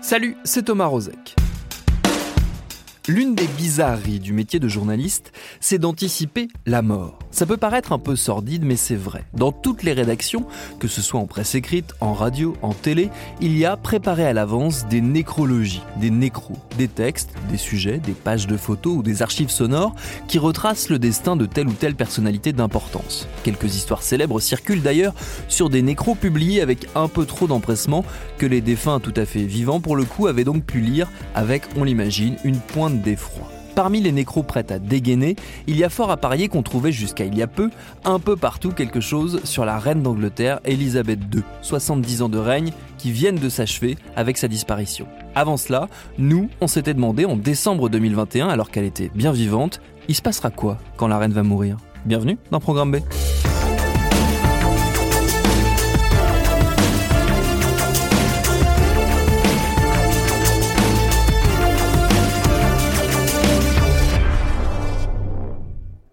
Salut, c'est Thomas Rozek. L'une des bizarreries du métier de journaliste, c'est d'anticiper la mort. Ça peut paraître un peu sordide, mais c'est vrai. Dans toutes les rédactions, que ce soit en presse écrite, en radio, en télé, il y a préparé à l'avance des nécrologies, des nécros, des textes, des sujets, des pages de photos ou des archives sonores qui retracent le destin de telle ou telle personnalité d'importance. Quelques histoires célèbres circulent d'ailleurs sur des nécros publiés avec un peu trop d'empressement que les défunts tout à fait vivants pour le coup avaient donc pu lire avec, on l'imagine, une pointe d'effroi. Parmi les nécros prêts à dégainer, il y a fort à parier qu'on trouvait jusqu'à il y a peu, un peu partout quelque chose sur la reine d'Angleterre, Elisabeth II, 70 ans de règne, qui viennent de s'achever avec sa disparition. Avant cela, nous, on s'était demandé en décembre 2021, alors qu'elle était bien vivante, il se passera quoi quand la reine va mourir? Bienvenue dans Programme B.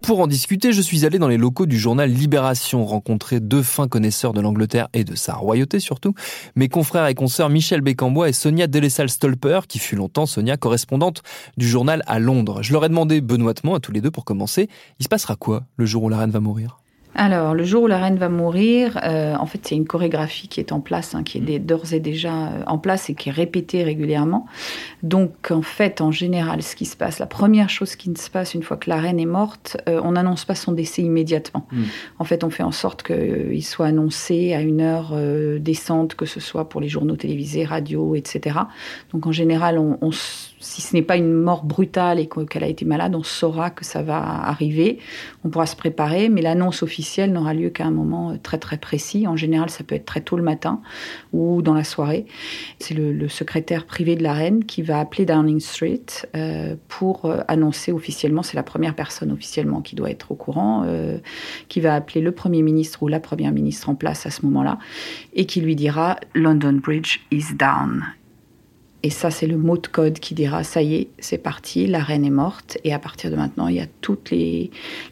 Pour en discuter, je suis allé dans les locaux du journal Libération, rencontrer deux fins connaisseurs de l'Angleterre et de sa royauté surtout, mes confrères et consoeurs Michel Bécambois et Sonia Delessal-Stolper, qui fut longtemps Sonia correspondante du journal à Londres. Je leur ai demandé benoîtement à tous les deux pour commencer, il se passera quoi le jour où la reine va mourir? Alors, le jour où la reine va mourir, euh, en fait, c'est une chorégraphie qui est en place, hein, qui est d'ores et déjà euh, en place et qui est répétée régulièrement. Donc, en fait, en général, ce qui se passe, la première chose qui se passe une fois que la reine est morte, euh, on n'annonce pas son décès immédiatement. Mm. En fait, on fait en sorte qu'il soit annoncé à une heure décente, que ce soit pour les journaux télévisés, radio, etc. Donc, en général, on, on s- si ce n'est pas une mort brutale et que- qu'elle a été malade, on saura que ça va arriver. On pourra se préparer, mais l'annonce officielle n'aura lieu qu'à un moment euh, très très précis. En général, ça peut être très tôt le matin ou dans la soirée. C'est le, secrétaire privé de la reine qui va appeler Downing Street euh, pour euh, annoncer officiellement, c'est la première personne officiellement qui doit être au courant, qui va appeler le Premier ministre ou la Première ministre en place à ce moment-là et qui lui dira London Bridge is down. Et ça, c'est le mot de code qui dira ça y est, c'est parti, la reine est morte. Et à partir de maintenant, il y a toute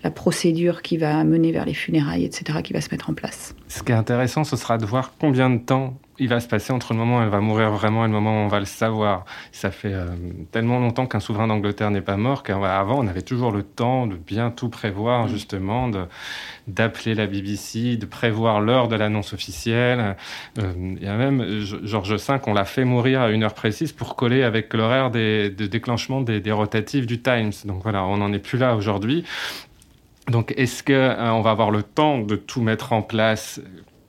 la procédure qui va mener vers les funérailles, etc., qui va se mettre en place. Ce qui est intéressant, ce sera de voir combien de temps il va se passer entre le moment où elle va mourir vraiment et le moment où on va le savoir. Ça fait euh, tellement longtemps qu'un souverain d'Angleterre n'est pas mort qu'avant, on avait toujours le temps de bien tout prévoir, justement, de- d'appeler la BBC, de prévoir l'heure de l'annonce officielle. Euh, Il y a même Georges V, on l'a fait mourir à une heure précise pour coller avec l'horaire des- de déclenchement des, des rotatives du Times. Donc voilà, on n'en est plus là aujourd'hui. Donc, est-ce que euh, on va avoir le temps de tout mettre en place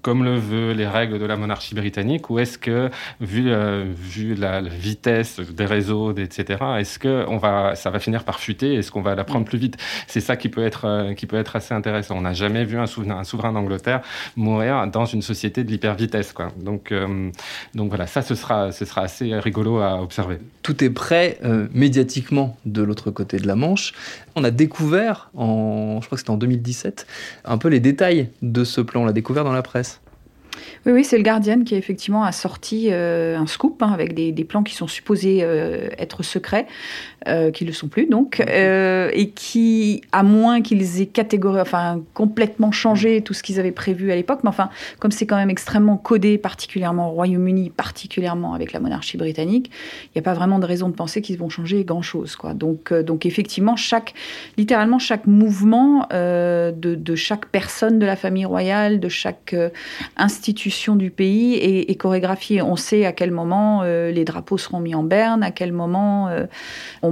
comme le veut les règles de la monarchie britannique, ou est-ce que, vu, euh, vu la, vitesse des réseaux, etc., est-ce que on va, ça va finir par fuiter Est-ce qu'on va la prendre plus vite? C'est ça qui peut être, euh, qui peut être assez intéressant. On n'a jamais vu un souverain, d'Angleterre mourir dans une société de l'hypervitesse, quoi. Donc, euh, donc voilà, ça, ce sera, ce sera assez rigolo à observer. Tout est prêt médiatiquement de l'autre côté de la Manche. On a découvert, en, je crois que c'était en 2017, un peu les détails de ce plan. On l'a découvert dans la presse. Oui, oui, c'est le Guardian qui effectivement a sorti euh, un scoop hein, avec des, plans qui sont supposés euh, être secrets, euh, qui ne le sont plus donc, euh, et qui, à moins qu'ils aient catégorié, enfin complètement changé tout ce qu'ils avaient prévu à l'époque, mais enfin, comme c'est quand même extrêmement codé, particulièrement au Royaume-Uni, particulièrement avec la monarchie britannique, il n'y a pas vraiment de raison de penser qu'ils vont changer grand-chose. Quoi. Donc, euh, donc effectivement, chaque, littéralement chaque mouvement de, de chaque personne de la famille royale, de chaque institution du pays est, est chorégraphié. On sait à quel moment les drapeaux seront mis en berne, à quel moment euh,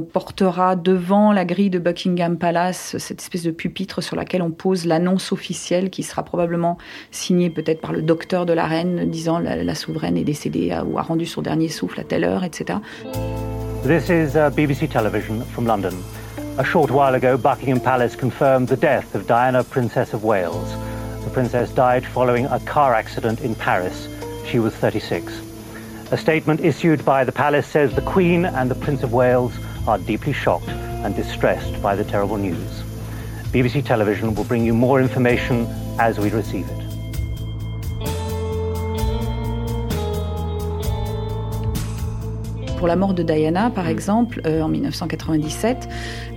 on portera devant la grille de Buckingham Palace cette espèce de pupitre sur laquelle on pose l'annonce officielle qui sera probablement signée peut-être par le docteur de la reine disant la, la souveraine est décédée ou a rendu son dernier souffle à telle heure, etc. This is uh, BBC Television from London. A short while ago, Buckingham Palace confirmed the death of Diana, Princess of Wales. The princess died following a car accident in Paris. She was 36. A statement issued by the palace says the Queen and the Prince of Wales are deeply shocked and distressed by the terrible news. BBC Television will bring you more information as we receive it. Pour la mort de Diana, par exemple, euh, en 1997,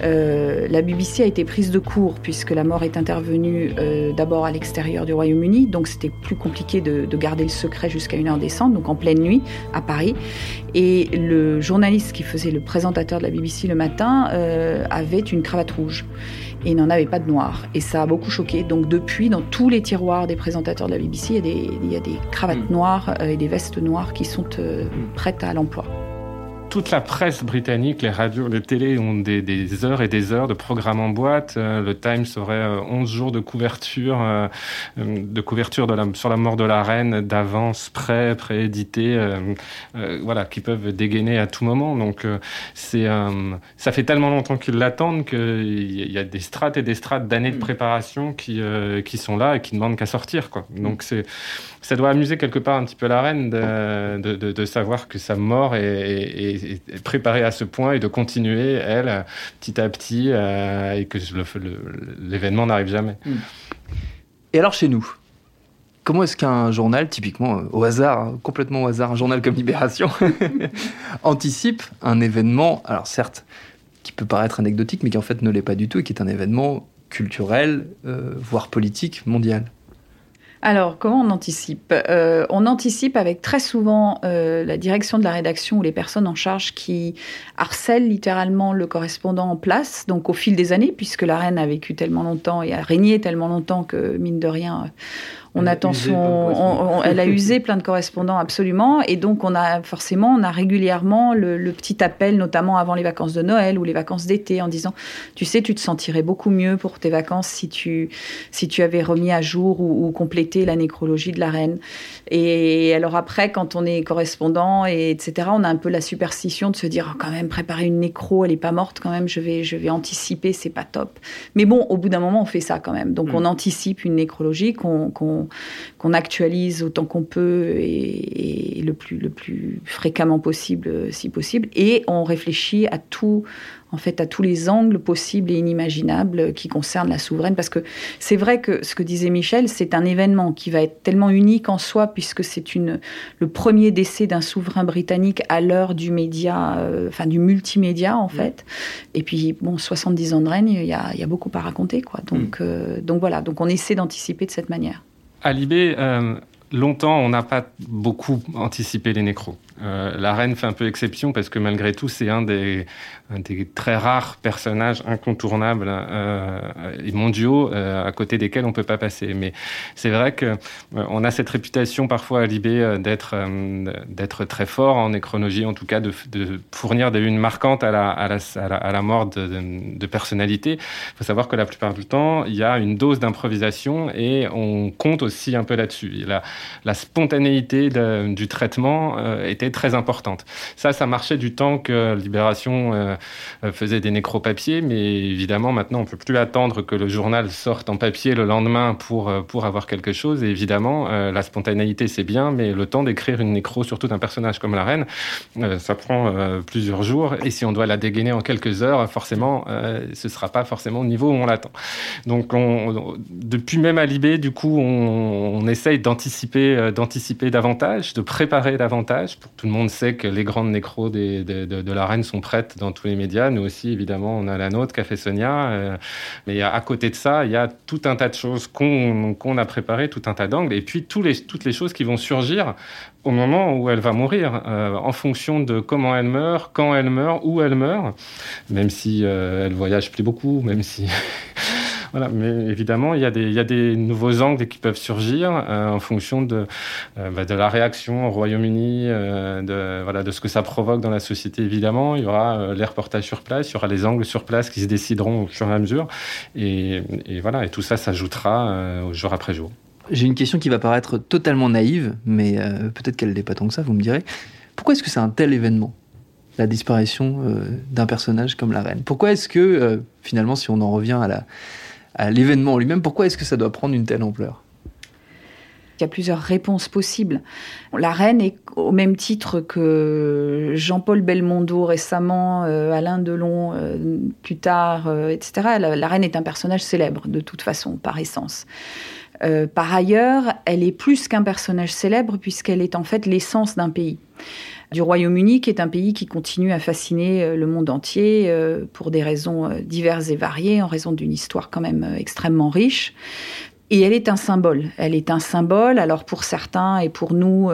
euh, la BBC a été prise de court puisque la mort est intervenue euh, d'abord à l'extérieur du Royaume-Uni, donc c'était plus compliqué de, de, garder le secret jusqu'à une heure décente, donc en pleine nuit à Paris. Et le journaliste qui faisait le présentateur de la BBC le matin avait une cravate rouge et n'en avait pas de noir. Et ça a beaucoup choqué. Donc depuis, dans tous les tiroirs des présentateurs de la BBC, il y a des, il y a des cravates mm. noires et des vestes noires qui sont prêtes à l'emploi toute la presse britannique, les radios, les télés ont des, des heures et des heures de programmes en boîte. Euh, le Times aurait 11 euh, jours de couverture, euh, de couverture de la, sur la mort de la reine d'avance, prêt, préédité, voilà, qui peuvent dégainer à tout moment. Donc c'est, ça fait tellement longtemps qu'ils l'attendent qu'il y a des strates et des strates d'années de mm. préparation qui, qui sont là et qui ne demandent qu'à sortir. Quoi. Donc c'est ça doit amuser quelque part un petit peu la reine de, de, de, de savoir que sa mort est, est, est, préparée à ce point et de continuer, elle, petit à petit, euh, et que l'événement n'arrive jamais. Hmm. Et alors chez nous Comment est-ce qu'un journal, typiquement euh, au hasard, hein, complètement au hasard, un journal comme Libération, anticipe un événement, alors certes, qui peut paraître anecdotique, mais qui en fait ne l'est pas du tout, et qui est un événement culturel, euh, voire politique, mondial? Alors, comment on anticipe? Euh, On anticipe avec très souvent euh, la direction de la rédaction ou les personnes en charge qui harcèlent littéralement le correspondant en place, donc au fil des années, puisque la reine a vécu tellement longtemps et a régné tellement longtemps que, mine de rien, on attend son, elle a usé plein de correspondants absolument, et donc on a forcément, on a régulièrement le, petit appel, notamment avant les vacances de Noël ou les vacances d'été, en disant, tu sais, tu te sentirais beaucoup mieux pour tes vacances si tu si tu avais remis à jour ou, complété la nécrologie de la reine. Et alors après, quand on est correspondant et etc., on a un peu la superstition de se dire, oh, quand même, préparer une nécro, elle est pas morte quand même, je vais je vais anticiper, c'est pas top. Mais bon, au bout d'un moment, on fait ça quand même. Donc mm. on anticipe une nécrologie qu'on qu'on actualise autant qu'on peut et, le, plus, le plus fréquemment possible, si possible. Et on réfléchit à tout, en fait, à tous les angles possibles et inimaginables qui concernent la souveraine. Parce que c'est vrai que ce que disait Michel, c'est un événement qui va être tellement unique en soi, puisque c'est une, le premier décès d'un souverain britannique à l'heure du média, euh, enfin du multimédia, en fait. Et puis, bon, 70 ans de règne, il y a, y a, beaucoup à raconter, quoi. Donc, mm. euh, donc voilà, donc on essaie d'anticiper de cette manière. À Libé, euh, longtemps, on n'a pas beaucoup anticipé les nécros. Euh, la reine fait un peu exception parce que malgré tout, c'est un des, très rares personnages incontournables euh, et mondiaux euh, à côté desquels on peut pas passer. Mais c'est vrai que euh, on a cette réputation parfois à Libé d'être très fort en nécronologie, en tout cas de, fournir des lunes marquantes à la, mort de, de, de personnalités. Il faut savoir que la plupart du temps, il y a une dose d'improvisation et on compte aussi un peu là-dessus. La, la spontanéité du traitement était très importante. Ça, ça marchait du temps que Libération euh, faisait des nécropapiers, mais évidemment, maintenant, on peut plus attendre que le journal sorte en papier le lendemain pour, euh, pour avoir quelque chose. Et évidemment, euh, la spontanéité, c'est bien, mais le temps d'écrire une nécro, surtout d'un personnage comme la reine, ça prend plusieurs jours. Et si on doit la dégainer en quelques heures, forcément, ce sera pas forcément au niveau où on l'attend. Donc, on, depuis même à Libé, du coup, on, on essaye d'anticiper, d'anticiper davantage, de préparer davantage pour tout le monde sait que les grandes nécros de, de, la reine sont prêtes dans tous les médias. Nous aussi, évidemment, on a la nôtre fait Sonia. Euh, mais à côté de ça, il y a tout un tas de choses qu'on qu a préparées, tout un tas d'angles. Et puis les, toutes les choses qui vont surgir au moment où elle va mourir, euh, en fonction de comment elle meurt, quand elle meurt, où elle meurt, même si euh, elle voyage plus beaucoup, même si Voilà, mais évidemment, il y, a des, nouveaux angles qui peuvent surgir euh, en fonction de, euh, bah, de la réaction au Royaume-Uni, euh, de, ce que ça provoque dans la société, évidemment. Il y aura les reportages sur place, il y aura les angles sur place qui se décideront au fur et à mesure. Et, voilà, et tout ça s'ajoutera jour après jour. J'ai une question qui va paraître totalement naïve, mais peut-être qu'elle n'est pas tant que ça, vous me direz. Pourquoi est-ce que c'est un tel événement la disparition d'un personnage comme la reine? Pourquoi est-ce que, finalement, si on en revient à la, à l'événement lui-même, pourquoi est-ce que ça doit prendre une telle ampleur? Il y a plusieurs réponses possibles. La reine est au même titre que Jean-Paul Belmondo récemment, euh, Alain Delon euh, plus tard, euh, etc. La, reine est un personnage célèbre de toute façon, par essence. par ailleurs, elle est plus qu'un personnage célèbre puisqu'elle est en fait l'essence d'un pays du Royaume-Uni, qui est un pays qui continue à fasciner euh, le monde entier euh, pour des raisons euh, diverses et variées, en raison d'une histoire quand même extrêmement riche. Et elle est un symbole. Elle est un symbole. Alors pour certains et pour nous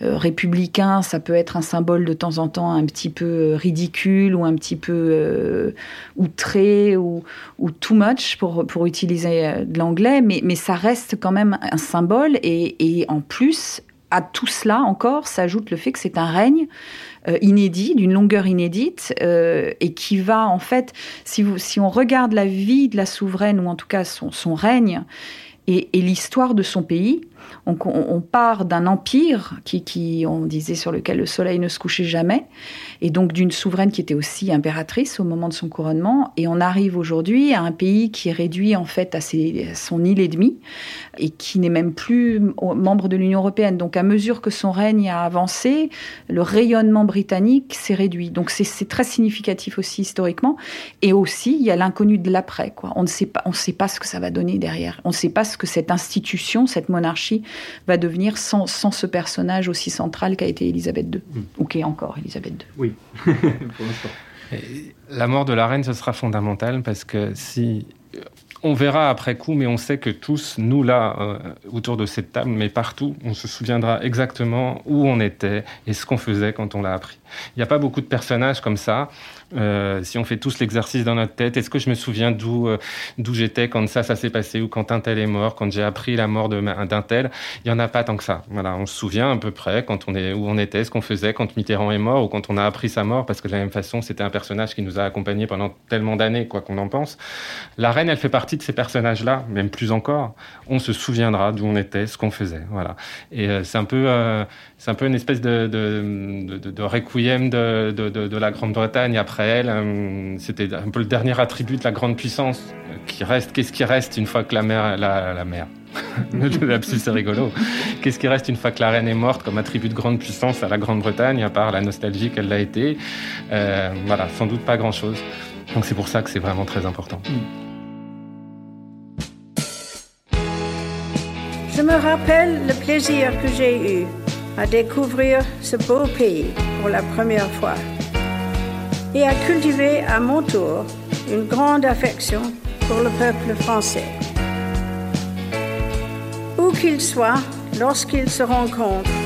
républicains, ça peut être un symbole de temps en temps un petit peu ridicule ou un petit peu outré ou, ou, too much pour, pour utiliser de l'anglais, mais, mais ça reste quand même un symbole. Et, et en plus, à tout cela encore s'ajoute le fait que c'est un règne euh, inédit, d'une longueur inédite, euh, et qui va en fait, si, on regarde la vie de la souveraine, ou en tout cas son règne, et, l'histoire de son pays. On, part d'un empire qui, qui, on disait, sur lequel le soleil ne se couchait jamais, et donc d'une souveraine qui était aussi impératrice au moment de son couronnement. Et on arrive aujourd'hui à un pays qui est réduit en fait à, ses, son île et demie, et qui n'est même plus membre de l'Union européenne. Donc à mesure que son règne a avancé, le rayonnement britannique s'est réduit. Donc c'est très significatif aussi historiquement. Et aussi, il y a l'inconnu de l'après. On ne sait pas, on sait pas ce que ça va donner derrière. On ne sait pas ce que cette institution, cette monarchie, va devenir sans, sans ce personnage aussi central qu'a été Élisabeth II, mm. ou qui est encore Élisabeth II. Oui, pour l'instant. La mort de la reine, ce sera fondamental parce que si on verra après coup, mais on sait que tous, nous là, euh, autour de cette table, mais partout, on se souviendra exactement où on était et ce qu'on faisait quand on l'a appris. Il n'y a pas beaucoup de personnages comme ça. Euh, si on fait tous l'exercice dans notre tête, est-ce que je me souviens d'où euh, d'où j'étais quand ça, ça s'est passé, ou quand un tel est mort, quand j'ai appris la mort d'un tel? Il n'y en a pas tant que ça. Voilà, on se souvient à peu près quand on est, où on était, ce qu'on faisait quand Mitterrand est mort, ou quand on a appris sa mort, parce que de la même façon, c'était un personnage qui nous a accompagnés pendant tellement d'années, quoi qu'on en pense. La reine, elle fait partie de ces personnages-là, même plus encore. On se souviendra d'où on était, ce qu'on faisait. Voilà. Et euh, c'est un peu, c'est un peu une espèce de, de, de, de requiem de, la Grande-Bretagne après elle. Euh, c'était un peu le dernier attribut de la grande puissance qui reste. Qu'est-ce qui reste une fois que la mère, la, la lapsus c'est rigolo. Qu'est-ce qui reste une fois que la reine est morte comme attribut de grande puissance à la Grande-Bretagne, à part la nostalgie qu'elle l'a été? Euh, Voilà, sans doute pas grand-chose. Donc c'est pour ça que c'est vraiment très important. Je me rappelle le plaisir que j'ai eu à découvrir ce beau pays pour la première fois et à cultiver à mon tour une grande affection pour le peuple français. Où qu'il soit, lorsqu'ils se rencontrent,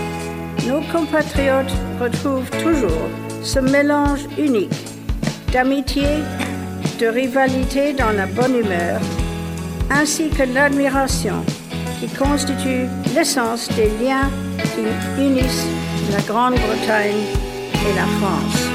nos compatriotes retrouvent toujours ce mélange unique d'amitié, de rivalité dans la bonne humeur, ainsi que l'admiration qui constitue l'essence des liens qui unissent la Grande-Bretagne et la France.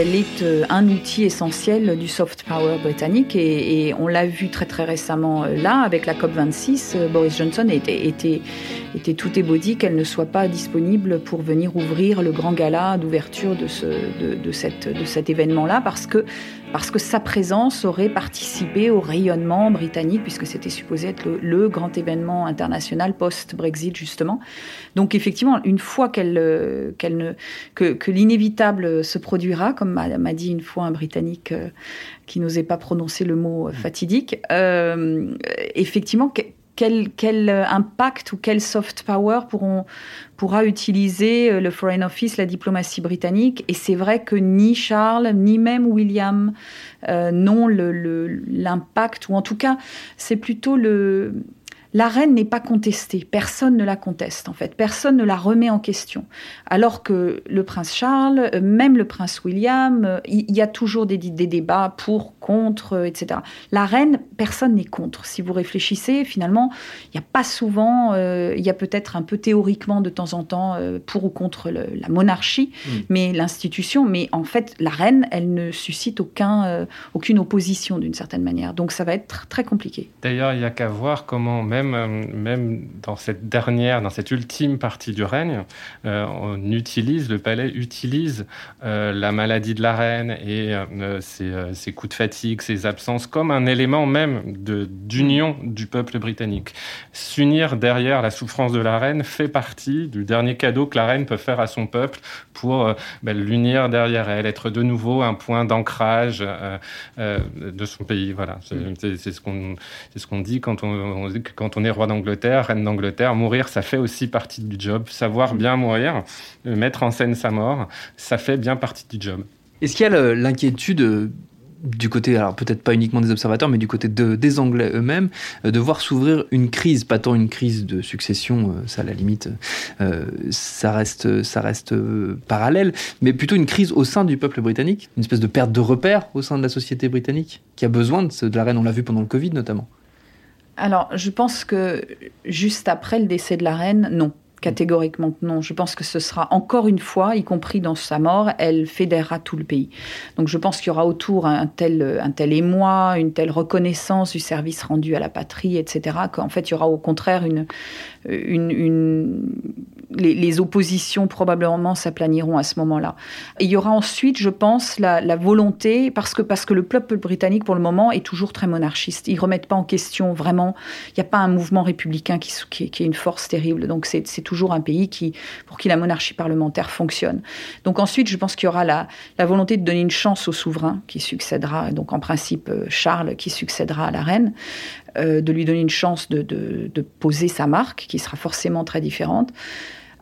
elle est euh, un outil essentiel du soft power britannique et, on l'a vu très très récemment euh, là avec la COP26. Euh, Boris Johnson était, était tout ébaudi qu'elle ne soit pas disponible pour venir ouvrir le grand gala d'ouverture de, ce, de, de, cette, de cet événement-là parce que parce que sa présence aurait participé au rayonnement britannique, puisque c'était supposé être le, grand événement international post-Brexit, justement. Donc, effectivement, une fois qu'elle, euh, qu'elle ne, que, que l'inévitable se produira, comme m'a, dit une fois un Britannique euh, qui n'osait pas prononcer le mot euh, fatidique, euh, effectivement, quel, quel, impact ou quel soft power pourra utiliser euh, le Foreign Office, la diplomatie britannique. Et c'est vrai que ni Charles, ni même William euh, n'ont l'impact, ou en tout cas, c'est plutôt le, la reine n'est pas contestée. Personne ne la conteste, en fait. Personne ne la remet en question. Alors que le prince Charles, euh, même le prince William, euh, il y, a toujours des, débats pour, contre, euh, etc. La reine, personne n'est contre. Si vous réfléchissez, finalement, il n'y a pas souvent, il y a peut-être un peu théoriquement de temps en temps pour ou contre la monarchie, mm. mais l'institution. Mais en fait, la reine, elle ne suscite aucun, aucune opposition d'une certaine manière. Donc ça va être très compliqué. D'ailleurs, il n'y a qu'à voir comment même même, euh, même dans cette dernière, dans cette ultime partie du règne, euh, on utilise, le palais utilise euh, la maladie de la reine et ses, coups de fatigue, ses absences comme un élément même d'union du peuple britannique. S'unir derrière la souffrance de la reine fait partie du dernier cadeau que la reine peut faire à son peuple pour ben, l'unir derrière elle, être de nouveau un point d'ancrage de son pays. Voilà, c'est ce qu'on ce qu'on dit quand on, on dit que quand quand on est roi d'Angleterre, reine d'Angleterre, mourir, ça fait aussi partie du job. Savoir bien mourir, euh, mettre en scène sa mort, ça fait bien partie du job. Est-ce qu'il y a l'inquiétude euh, du côté, alors peut-être pas uniquement des observateurs, mais du côté des Anglais eux-mêmes, euh, de voir s'ouvrir une crise, pas tant une crise de succession, ça à la limite, ça reste, ça reste parallèle, mais plutôt une crise au sein du peuple britannique, une espèce de perte de repères au sein de la société britannique, qui a besoin de, de la reine, on l'a vu pendant le Covid notamment? Alors, je pense que juste après le décès de la reine, non. Catégoriquement non. Je pense que ce sera encore une fois, y compris dans sa mort, elle fédérera tout le pays. Donc je pense qu'il y aura autour un tel, un tel émoi, une telle reconnaissance du service rendu à la patrie, etc., qu'en fait il y aura au contraire une, une, les, oppositions probablement s'aplaniront à ce moment-là. il y aura ensuite, je pense, la, volonté, parce que, parce que le peuple britannique, pour le moment, est toujours très monarchiste. Ils ne remettent pas en question vraiment, il n'y a pas un mouvement républicain qui, qui, est une force terrible. Donc c'est toujours un pays qui, pour qui la monarchie parlementaire fonctionne. Donc ensuite, je pense qu'il y aura la, la volonté de donner une chance au souverain qui succédera, donc en principe euh, Charles qui succédera à la reine. Euh, de lui donner une chance de, de, poser sa marque, qui sera forcément très différente.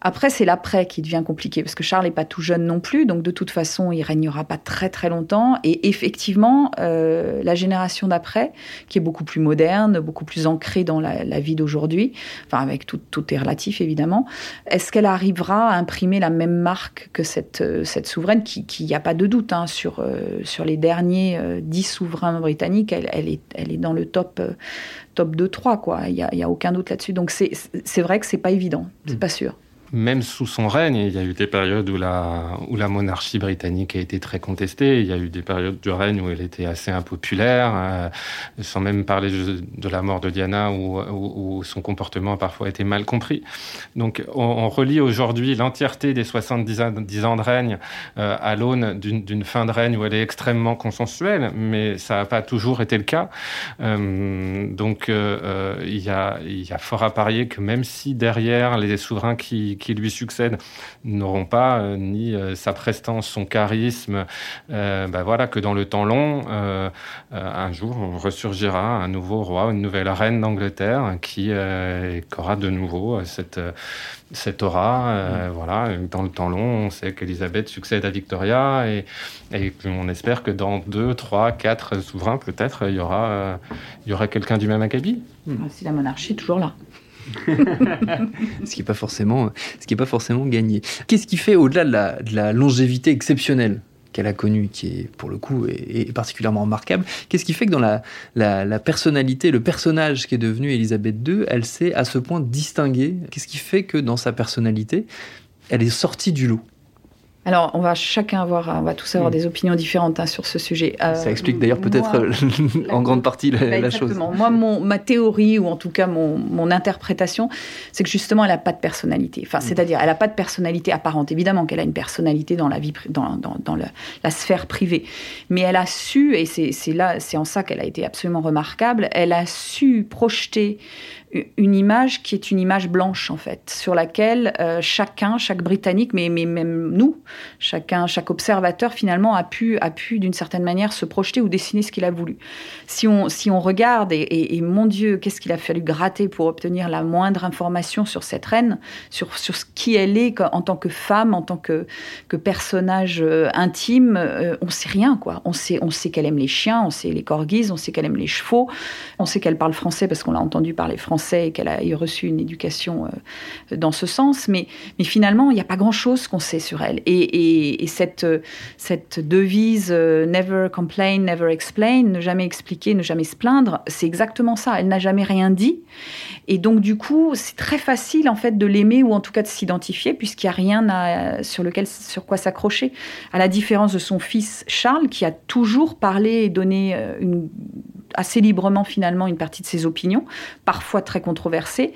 Après, c'est l'après qui devient compliqué, parce que Charles n'est pas tout jeune non plus, donc de toute façon, il régnera pas très très longtemps. Et effectivement, euh, la génération d'après, qui est beaucoup plus moderne, beaucoup plus ancrée dans la, vie d'aujourd'hui, enfin avec tout, tout est relatif évidemment, est-ce qu'elle arrivera à imprimer la même marque que cette, euh, cette souveraine, qui, n'y a pas de doute, hein, sur, euh, sur les derniers dix souverains britanniques, elle, elle, est, elle est dans le top, top 2-3, quoi. Il n'y a, a, aucun doute là-dessus. Donc c'est vrai que c'est pas évident, c'est mmh. pas sûr même sous son règne, il y a eu des périodes où la, où la monarchie britannique a été très contestée. Il y a eu des périodes du règne où elle était assez impopulaire, euh, sans même parler de, la mort de Diana, où, son comportement a parfois été mal compris. Donc, on, relie aujourd'hui l'entièreté des 70 ans, de règne euh, à l'aune d'une fin de règne où elle est extrêmement consensuelle, mais ça n'a pas toujours été le cas. Euh, donc, il y a fort à parier que même si derrière les souverains qui qui lui succèdent n'auront pas euh, ni euh, sa prestance, son charisme, euh, ben voilà, que dans le temps long, un jour, on ressurgira un nouveau roi, une nouvelle reine d'Angleterre qui, aura de nouveau cette, cette aura. Mm. Voilà, dans le temps long, on sait qu'Elisabeth succède à Victoria et, et on espère que dans deux, trois, quatre souverains, peut-être, il y aura, il y aura quelqu'un du même acabit. Si la monarchie est toujours là. ce qui n'est pas forcément, ce qui est pas forcément gagné. Qu'est-ce qui fait au-delà de la, longévité exceptionnelle qu'elle a connue, qui est pour le coup est, particulièrement remarquable. Qu'est-ce qui fait que dans la, la, personnalité, le personnage qui est devenu Elisabeth II, elle s'est à ce point distinguée? Qu'est-ce qui fait que dans sa personnalité, elle est sortie du lot? Alors, on va chacun avoir, on va tous avoir mm. des opinions différentes hein, sur ce sujet. Euh, ça explique d'ailleurs peut-être euh, en grande partie la, bah, chose. Moi, mon, ma théorie, ou en tout cas mon, mon interprétation, c'est que justement, elle n'a pas de personnalité. Enfin, mm. c'est-à-dire, elle n'a pas de personnalité apparente. Évidemment qu'elle a une personnalité dans la vie, dans, dans, dans la sphère privée. Mais elle a su, et c'est là, c'est en ça qu'elle a été absolument remarquable, elle a su projeter une image qui est une image blanche en fait, sur laquelle euh, chacun, chaque Britannique, mais, mais même nous, chacun, chaque observateur finalement a pu, a pu d'une certaine manière se projeter ou dessiner ce qu'il a voulu. Si on, si on regarde, et, mon Dieu, qu'est-ce qu'il a fallu gratter pour obtenir la moindre information sur cette reine, sur, sur ce qui elle est en tant que femme, en tant que, que personnage euh, intime, euh, on sait rien quoi. On sait, on sait qu'elle aime les chiens, on sait les corgis, on sait qu'elle aime les chevaux, on sait qu'elle parle français parce qu'on l'a entendu parler français et qu'elle a reçu une éducation dans ce sens. Mais, finalement, il n'y a pas grand-chose qu'on sait sur elle. Et, et, cette, devise never complain, never explain, ne jamais expliquer, ne jamais se plaindre, c'est exactement ça. Elle n'a jamais rien dit. Et donc, du coup, c'est très facile, en fait, de l'aimer ou en tout cas de s'identifier, puisqu'il n'y a rien sur, lequel, sur quoi s'accrocher. À la différence de son fils Charles, qui a toujours parlé et donné euh, une, assez librement, finalement, une partie de ses opinions, parfois très controversées.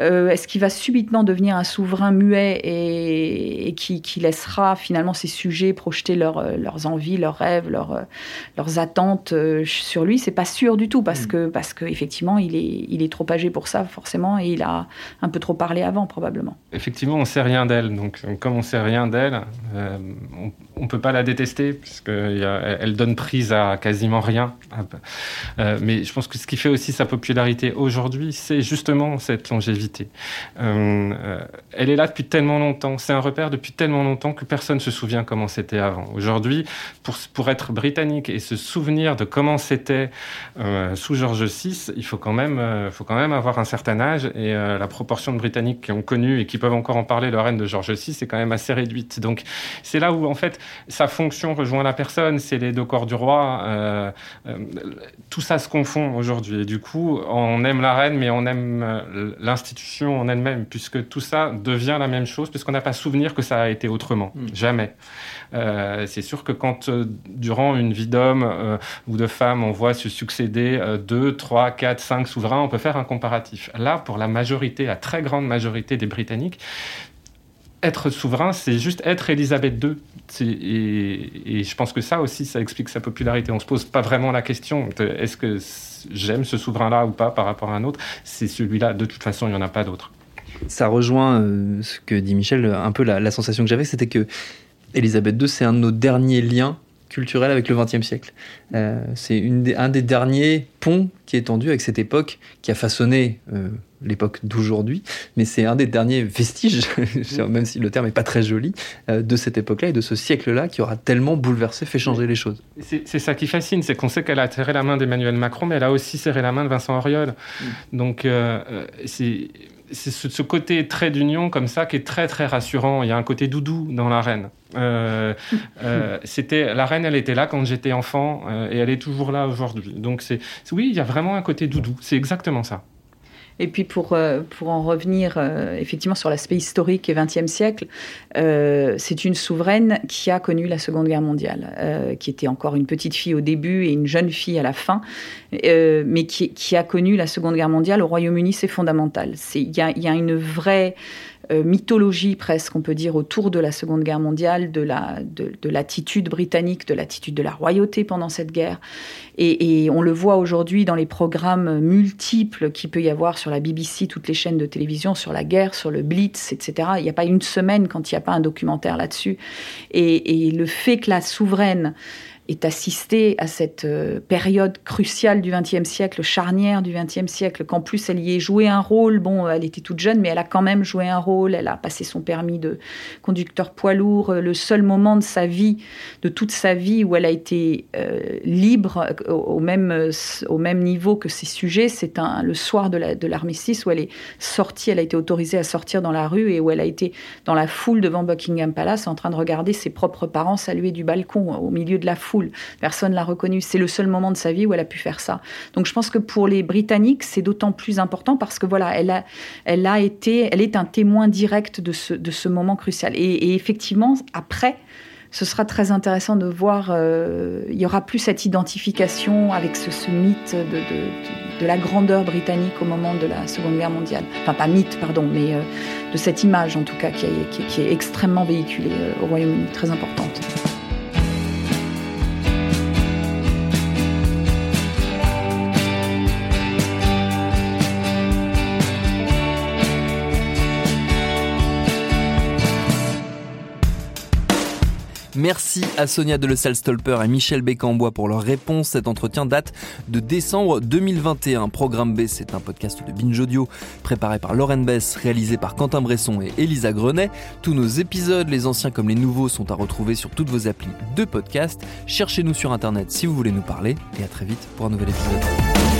Euh, est-ce qu'il va subitement devenir un souverain muet et, qui, laissera finalement ses sujets projeter euh, leurs envies, leurs rêves, leurs, euh, leurs attentes sur lui? C'est pas sûr du tout parce mm. que parce qu'effectivement il est, il est trop âgé pour ça forcément et il a un peu trop parlé avant probablement. Effectivement, on sait rien d'elle. Donc comme on sait rien d'elle, on, ne peut pas la détester puisqu'elle donne prise à quasiment rien. mais je pense que ce qui fait aussi sa popularité aujourd'hui, c'est justement cette longévité euh, euh, elle est là depuis tellement longtemps, c'est un repère depuis tellement longtemps que personne ne se souvient comment c'était avant. Aujourd'hui, pour, pour être britannique et se souvenir de comment c'était euh, sous George VI, il faut quand, même, faut quand même avoir un certain âge et la proportion de Britanniques qui ont connu et qui peuvent encore en parler le règne de George VI est quand même assez réduite. Donc c'est là où en fait sa fonction rejoint la personne, c'est les deux corps du roi, tout ça se confond aujourd'hui. Et du coup, on aime la reine, mais on aime l'institution en elle-même, puisque tout ça devient la même chose, puisqu'on n'a pas souvenir que ça a été autrement. Hmm. Jamais. Euh, c'est sûr que quand, euh, durant une vie d'homme euh, ou de femme, on voit se succéder deux, trois, quatre, cinq souverains, on peut faire un comparatif. Là, pour la majorité, la très grande majorité des Britanniques, être souverain, c'est juste être Élisabeth II. Et, je pense que ça aussi, ça explique sa popularité. On se pose pas vraiment la question est-ce que j'aime ce souverain-là ou pas par rapport à un autre, c'est celui-là. De toute façon, il n'y en a pas d'autre. Ça rejoint euh, ce que dit Michel, un peu la, sensation que j'avais, c'était que Elisabeth II, c'est un de nos derniers liens culturels avec le XXe siècle. Euh, c'est un des derniers ponts qui est tendu avec cette époque qui a façonné euh, l'époque d'aujourd'hui, mais c'est un des derniers vestiges, même si le terme n'est pas très joli, euh, de cette époque-là et de ce siècle-là qui aura tellement bouleversé, fait changer les choses. C'est ça qui fascine, c'est qu'on sait qu'elle a serré la main d'Emmanuel Macron, mais elle a aussi serré la main de Vincent Auriol. Mm. Donc c'est c'est ce, côté trait d'union comme ça qui est très très rassurant. Il y a un côté doudou dans la reine. c'était la reine, elle était là quand j'étais enfant et elle est toujours là aujourd'hui. Donc c'est oui, il y a vraiment un côté doudou. C'est exactement ça. Et puis pour, euh, pour en revenir euh, effectivement sur l'aspect historique et XXe siècle, euh, c'est une souveraine qui a connu la Seconde Guerre mondiale, qui était encore une petite fille au début et une jeune fille à la fin, mais qui, qui, a connu la Seconde Guerre mondiale au Royaume-Uni, c'est fondamental. Il y a, y a une vraie mythologie presque, on peut dire, autour de la Seconde Guerre mondiale, de, la, de, l'attitude britannique, de l'attitude de la royauté pendant cette guerre. Et, on le voit aujourd'hui dans les programmes multiples qu'il peut y avoir sur la BBC, toutes les chaînes de télévision, sur la guerre, sur le Blitz, etc. Il n'y a pas une semaine quand il n'y a pas un documentaire là-dessus. Et le fait que la souveraine est assistée à cette euh, période cruciale du XXe siècle, charnière du XXe siècle, qu'en plus elle y ait joué un rôle. Bon, elle était toute jeune, mais elle a quand même joué un rôle. Elle a passé son permis de conducteur poids lourd. Le seul moment de sa vie, de toute sa vie, où elle a été euh, libre au, même, au même niveau que ses sujets, c'est le soir de l'armistice où elle est sortie. Elle a été autorisée à sortir dans la rue et où elle a été dans la foule devant Buckingham Palace en train de regarder ses propres parents saluer du balcon au milieu de la foule. Personne l'a reconnue. C'est le seul moment de sa vie où elle a pu faire ça. Donc je pense que pour les Britanniques, c'est d'autant plus important parce que voilà, elle a, elle a été, elle est un témoin direct de ce, moment crucial. Et, effectivement, après, ce sera très intéressant de voir, euh, il y aura plus cette identification avec ce, mythe de, la grandeur britannique au moment de la Seconde Guerre mondiale. Enfin, pas mythe, pardon, mais euh, de cette image en tout cas qui, qui, est extrêmement véhiculée euh, au Royaume-Uni, très importante. Merci à Sonia de Stolper et Michel Bécambois pour leur réponse. Cet entretien date de décembre 2021. Programme B, c'est un podcast de Binge Audio préparé par Lauren Bess, réalisé par Quentin Bresson et Elisa Grenet. Tous nos épisodes, les anciens comme les nouveaux, sont à retrouver sur toutes vos applis de podcast. Cherchez-nous sur Internet si vous voulez nous parler et à très vite pour un nouvel épisode.